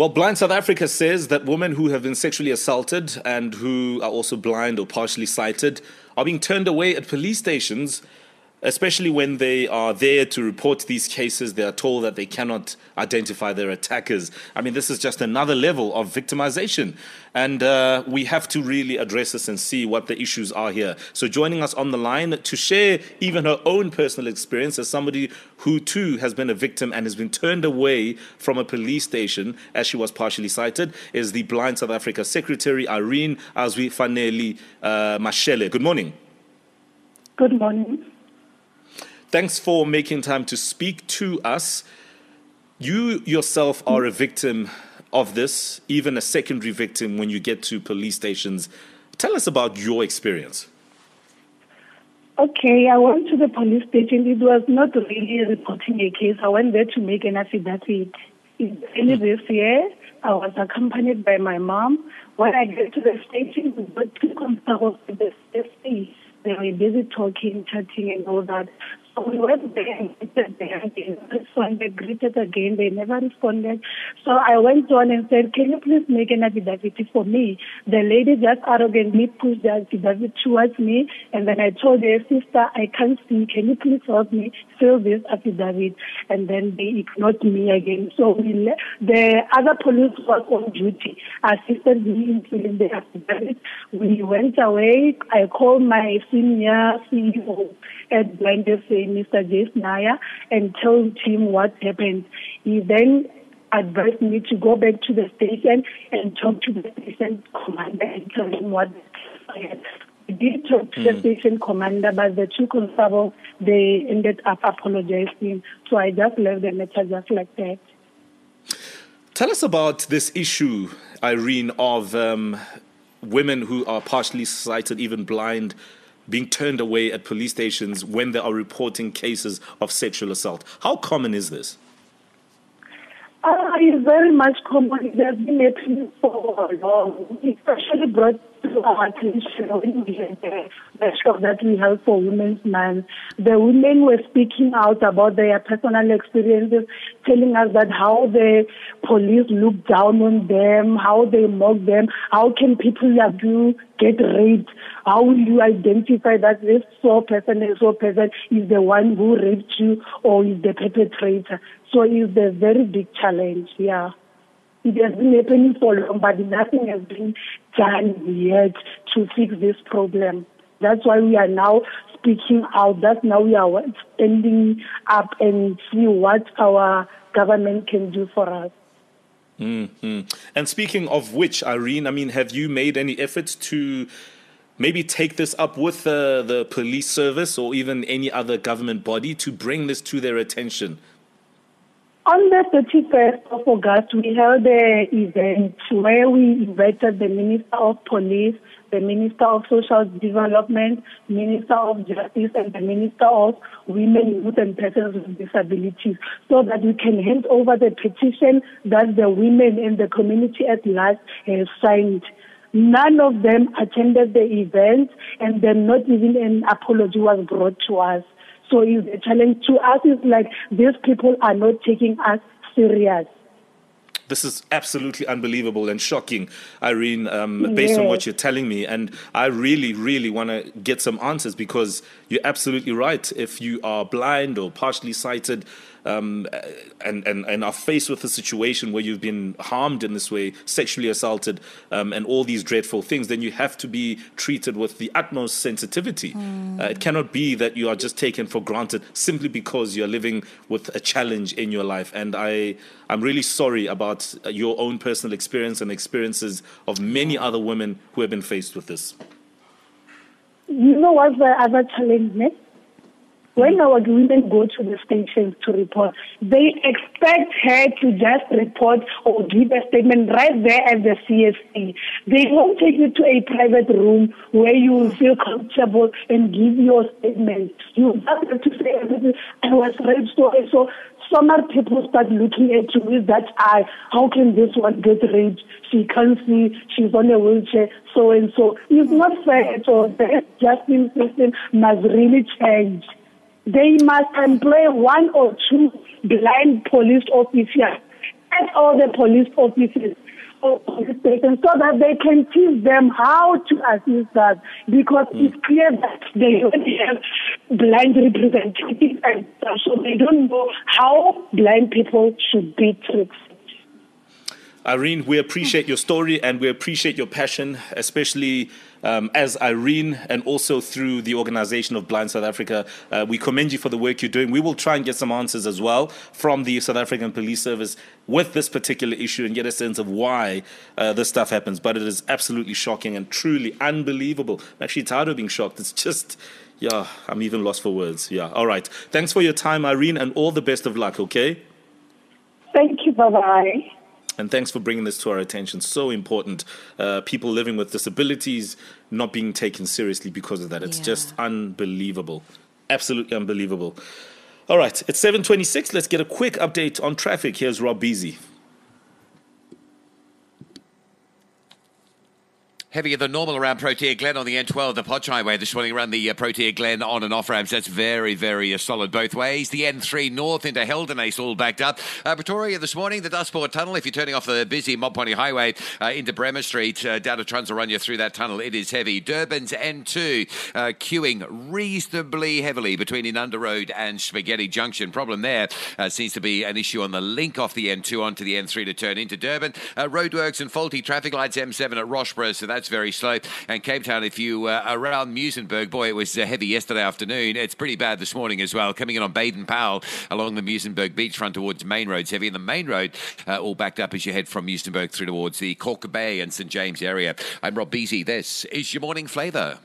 Well, Blind South Africa says that women who have been sexually assaulted and who are also blind or partially sighted are being turned away at police stations especially when they are there to report these cases, they are told that they cannot identify their attackers. I mean, this is just another level of victimization. And uh, we have to really address this and see what the issues are here. So, joining us on the line to share even her own personal experience as somebody who too has been a victim and has been turned away from a police station as she was partially sighted is the Blind South Africa Secretary Irene Azwifaneli uh, Mashele. Good morning. Good morning. Thanks for making time to speak to us. You yourself are a victim of this, even a secondary victim when you get to police stations. Tell us about your experience. Okay, I went to the police station. It was not really reporting a case. I went there to make an affidavit. In early hmm. this year, I was accompanied by my mom. When I get to the station, we got two constables with the safety. They were busy talking, chatting, and all that. So we went there and greeted them. They never responded, greeted again. They never responded. So I went on and said, can you please make an affidavit for me? The lady just arrogantly pushed the affidavit towards me. And then I told her, sister, I can't see. Can you please help me fill this affidavit? And then they ignored me again. So we le- the other police was on duty, assisted me in filling the affidavit. We went away. I called my senior CEO at Blind SA Mr. Jace Nair and told him what happened. He then advised me to go back to the station and talk to the station commander and tell him what happened. We did talk to mm. the hmm. station commander, but the two constables, they ended up apologizing. So I just left the matter just like that. Tell us about this issue, Irene, of um, women who are partially sighted, even blind, being turned away at police stations when they are reporting cases of sexual assault. How common is this? Uh, it's very much common. It has been happening for a long. Especially brought to our attention when we had the, show that we held for Women's Month. The women were speaking out about their personal experiences, telling us that how the police look down on them, how they mock them, how can people like you get raped, how will you identify that this so person and so person is the one who raped you or is the perpetrator. So it's a very big challenge, yeah. It has been happening for long, but nothing has been done yet to fix this problem. That's why we are now speaking out. That's now we are standing up and see what our government can do for us. Mm-hmm. And speaking of which, Irene, I mean, have you made any efforts to maybe take this up with uh, the police service or even any other government body to bring this to their attention? On the 31st of August, we held an event where we invited the Minister of Police, the Minister of Social Development, Minister of Justice, and the Minister of Women, Youth and Persons with Disabilities so that we can hand over the petition that the women and the community at large have signed. None of them attended the event and then not even an apology was brought to us. So a challenge to us is like these people are not taking us serious. This is absolutely unbelievable and shocking, Irene, um, based yes. on what you're telling me. And I really, really want to get some answers because you're absolutely right. If you are blind or partially sighted, um, and, and, and are faced with a situation where you've been harmed in this way, sexually assaulted, um, and all these dreadful things, then you have to be treated with the utmost sensitivity. Mm. Uh, it cannot be that you are just taken for granted simply because you're living with a challenge in your life. And I, I'm really sorry about your own personal experience and experiences of many other women who have been faced with this. You know what's the other challenge, Nick? When hmm. our women go to the stations to report, they expect her to just report or give a statement right there at the CSC. They won't take you to a private room where you will feel comfortable and give your statement. You just have to say everything. I was raped, so so some people start looking at you with that eye. How can this one get raped? She can't see. She's on a wheelchair. So and so. It's not fair at all. The justice system must really change. They must employ one or two blind police officers at all the police offices so that they can teach them how to assist that because mm. it's clear that they don't have blind representatives and so they don't know how blind people should be treated. Irene, we appreciate your story and we appreciate your passion, especially um, as Irene and also through the organization of Blind South Africa. Uh, we commend you for the work you're doing. We will try and get some answers as well from the South African Police Service with this particular issue and get a sense of why uh, this stuff happens. But it is absolutely shocking and truly unbelievable. I'm actually tired of being shocked. It's just. Yeah, I'm even lost for words. Yeah. All right. Thanks for your time, Irene, and all the best of luck, okay? Thank you. Bye bye. And thanks for bringing this to our attention. So important. Uh, people living with disabilities not being taken seriously because of that. It's yeah. just unbelievable. Absolutely unbelievable. All right, it's 726. Let's get a quick update on traffic. Here's Rob Beasy. Heavier than normal around Protea Glen on the N12, the Potch Highway this morning around the uh, Protea Glen on and off ramps. That's very, very uh, solid both ways. The N3 north into Heldenace all backed up. Uh, Pretoria this morning, the Daspoort Tunnel. If you're turning off the busy Mopani Highway uh, into Bremer Street, uh, down to Transaranya through that tunnel, it is heavy. Durban's N2 uh, queuing reasonably heavily between Inanda Road and Spaghetti Junction. Problem there seems to be an issue on the link off the N2 onto the N3 to turn into Durban. roadworks and faulty traffic lights M7 at Roxburgh, so that's that's very slow. And Cape Town, if you uh, around Muizenberg, boy, it was uh, heavy yesterday afternoon. It's pretty bad this morning as well. Coming in on Baden Powell along the Muizenberg beachfront towards Main Roads, heavy. the Main Road, uh, all backed up as you head from Muizenberg through towards the Kalk Bay and St James area. I'm Rob Beatty. This is your morning flavour.